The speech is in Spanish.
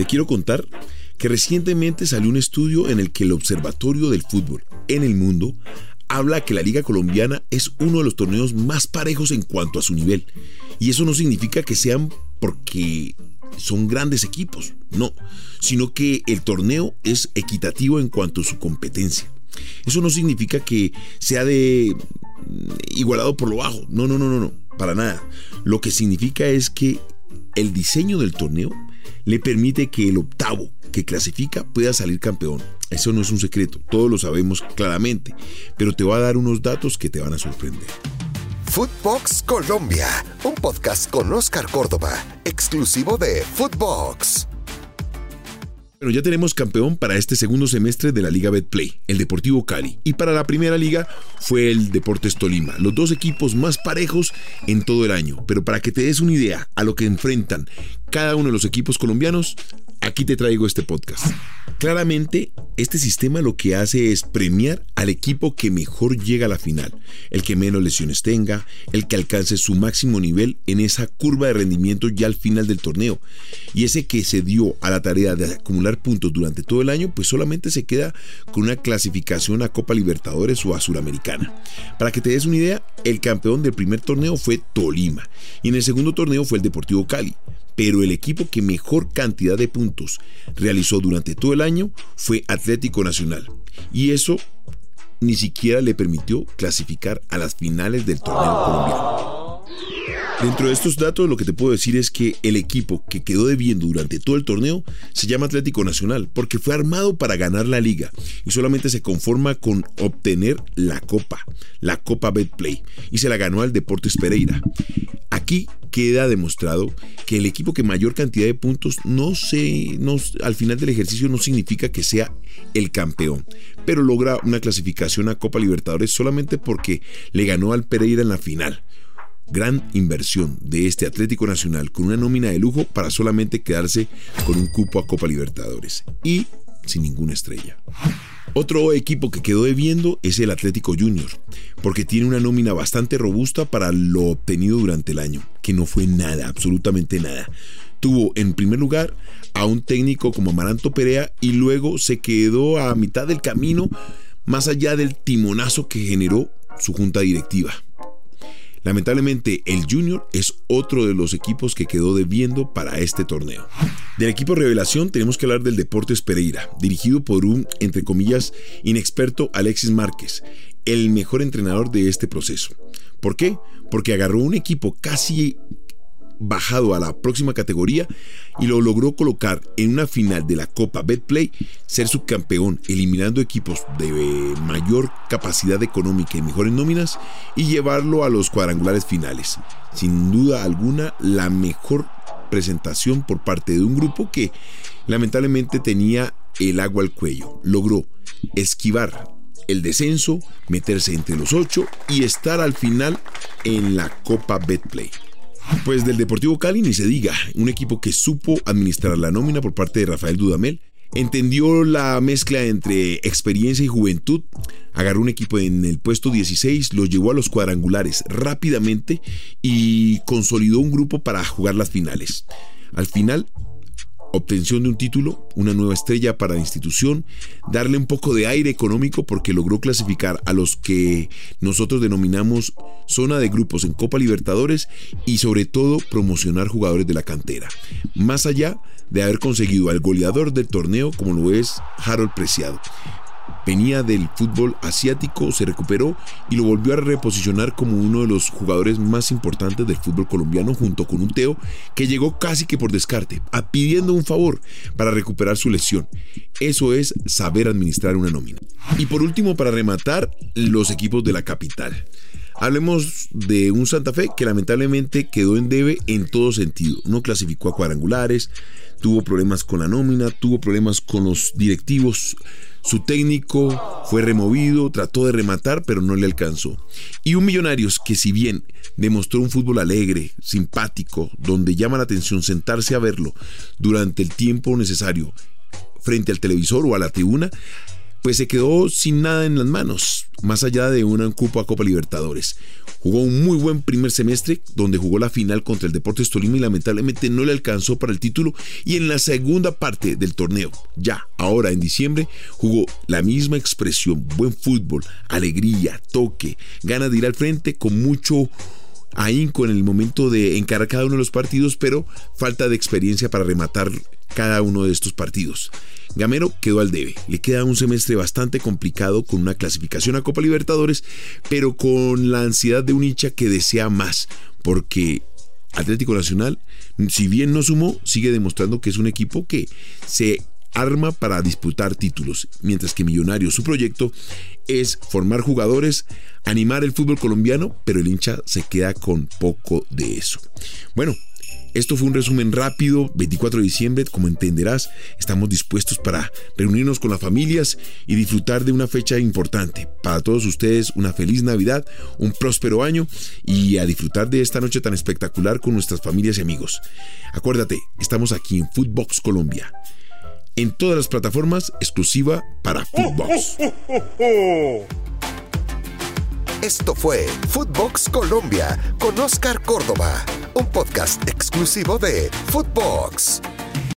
Te quiero contar que recientemente salió un estudio en el que el Observatorio del Fútbol en el mundo habla que la Liga Colombiana es uno de los torneos más parejos en cuanto a su nivel. Y eso no significa que sean porque son grandes equipos, no, sino que el torneo es equitativo en cuanto a su competencia. Eso no significa que sea de mm, igualado por lo bajo, no, no, no, no, no, para nada. Lo que significa es que el diseño del torneo le permite que el octavo que clasifica pueda salir campeón. Eso no es un secreto, todos lo sabemos claramente, pero te voy a dar unos datos que te van a sorprender. Footbox Colombia, un podcast con Oscar Córdoba, exclusivo de Footbox. Bueno, ya tenemos campeón para este segundo semestre de la Liga Betplay, el Deportivo Cali. Y para la primera liga fue el Deportes Tolima, los dos equipos más parejos en todo el año. Pero para que te des una idea a lo que enfrentan cada uno de los equipos colombianos, aquí te traigo este podcast. Claramente, este sistema lo que hace es premiar al equipo que mejor llega a la final, el que menos lesiones tenga, el que alcance su máximo nivel en esa curva de rendimiento ya al final del torneo. Y ese que se dio a la tarea de acumular puntos durante todo el año, pues solamente se queda con una clasificación a Copa Libertadores o a Suramericana. Para que te des una idea, el campeón del primer torneo fue Tolima y en el segundo torneo fue el Deportivo Cali pero el equipo que mejor cantidad de puntos realizó durante todo el año fue Atlético Nacional. Y eso ni siquiera le permitió clasificar a las finales del torneo colombiano. Dentro de estos datos lo que te puedo decir es que el equipo que quedó debiendo durante todo el torneo se llama Atlético Nacional porque fue armado para ganar la liga y solamente se conforma con obtener la copa, la Copa Betplay y se la ganó al Deportes Pereira. Aquí queda demostrado que el equipo que mayor cantidad de puntos no se, no, al final del ejercicio no significa que sea el campeón, pero logra una clasificación a Copa Libertadores solamente porque le ganó al Pereira en la final. Gran inversión de este Atlético Nacional con una nómina de lujo para solamente quedarse con un cupo a Copa Libertadores y sin ninguna estrella. Otro equipo que quedó debiendo es el Atlético Junior, porque tiene una nómina bastante robusta para lo obtenido durante el año, que no fue nada, absolutamente nada. Tuvo en primer lugar a un técnico como Amaranto Perea y luego se quedó a mitad del camino más allá del timonazo que generó su junta directiva. Lamentablemente, el Junior es otro de los equipos que quedó debiendo para este torneo. Del equipo revelación tenemos que hablar del Deportes Pereira, dirigido por un, entre comillas, inexperto Alexis Márquez, el mejor entrenador de este proceso. ¿Por qué? Porque agarró un equipo casi bajado a la próxima categoría y lo logró colocar en una final de la Copa Betplay, ser subcampeón, eliminando equipos de mayor capacidad económica y mejores nóminas y llevarlo a los cuadrangulares finales. Sin duda alguna, la mejor presentación por parte de un grupo que lamentablemente tenía el agua al cuello. Logró esquivar el descenso, meterse entre los ocho y estar al final en la Copa Betplay. Pues del Deportivo Cali ni se diga, un equipo que supo administrar la nómina por parte de Rafael Dudamel, entendió la mezcla entre experiencia y juventud, agarró un equipo en el puesto 16, lo llevó a los cuadrangulares rápidamente y consolidó un grupo para jugar las finales. Al final obtención de un título, una nueva estrella para la institución, darle un poco de aire económico porque logró clasificar a los que nosotros denominamos zona de grupos en Copa Libertadores y sobre todo promocionar jugadores de la cantera. Más allá de haber conseguido al goleador del torneo como lo es Harold Preciado. Venía del fútbol asiático, se recuperó y lo volvió a reposicionar como uno de los jugadores más importantes del fútbol colombiano junto con un Teo que llegó casi que por descarte, a pidiendo un favor para recuperar su lesión. Eso es saber administrar una nómina. Y por último, para rematar, los equipos de la capital. Hablemos de un Santa Fe que lamentablemente quedó en debe en todo sentido. No clasificó a cuadrangulares, tuvo problemas con la nómina, tuvo problemas con los directivos su técnico fue removido, trató de rematar, pero no le alcanzó. Y un Millonarios que si bien demostró un fútbol alegre, simpático, donde llama la atención sentarse a verlo durante el tiempo necesario frente al televisor o a la tribuna, pues se quedó sin nada en las manos, más allá de un cupo a Copa Libertadores. Jugó un muy buen primer semestre, donde jugó la final contra el Deportes Tolima y lamentablemente no le alcanzó para el título. Y en la segunda parte del torneo, ya ahora en diciembre, jugó la misma expresión, buen fútbol, alegría, toque, ganas de ir al frente con mucho ahínco en el momento de encarar cada uno de los partidos, pero falta de experiencia para rematar cada uno de estos partidos. Gamero quedó al debe. Le queda un semestre bastante complicado con una clasificación a Copa Libertadores, pero con la ansiedad de un hincha que desea más, porque Atlético Nacional, si bien no sumó, sigue demostrando que es un equipo que se arma para disputar títulos, mientras que Millonario, su proyecto es formar jugadores, animar el fútbol colombiano, pero el hincha se queda con poco de eso. Bueno, esto fue un resumen rápido, 24 de diciembre, como entenderás, estamos dispuestos para reunirnos con las familias y disfrutar de una fecha importante. Para todos ustedes, una feliz Navidad, un próspero año y a disfrutar de esta noche tan espectacular con nuestras familias y amigos. Acuérdate, estamos aquí en Footbox Colombia. En todas las plataformas, exclusiva para Footbox. Esto fue Footbox Colombia con Oscar Córdoba, un podcast exclusivo de Footbox.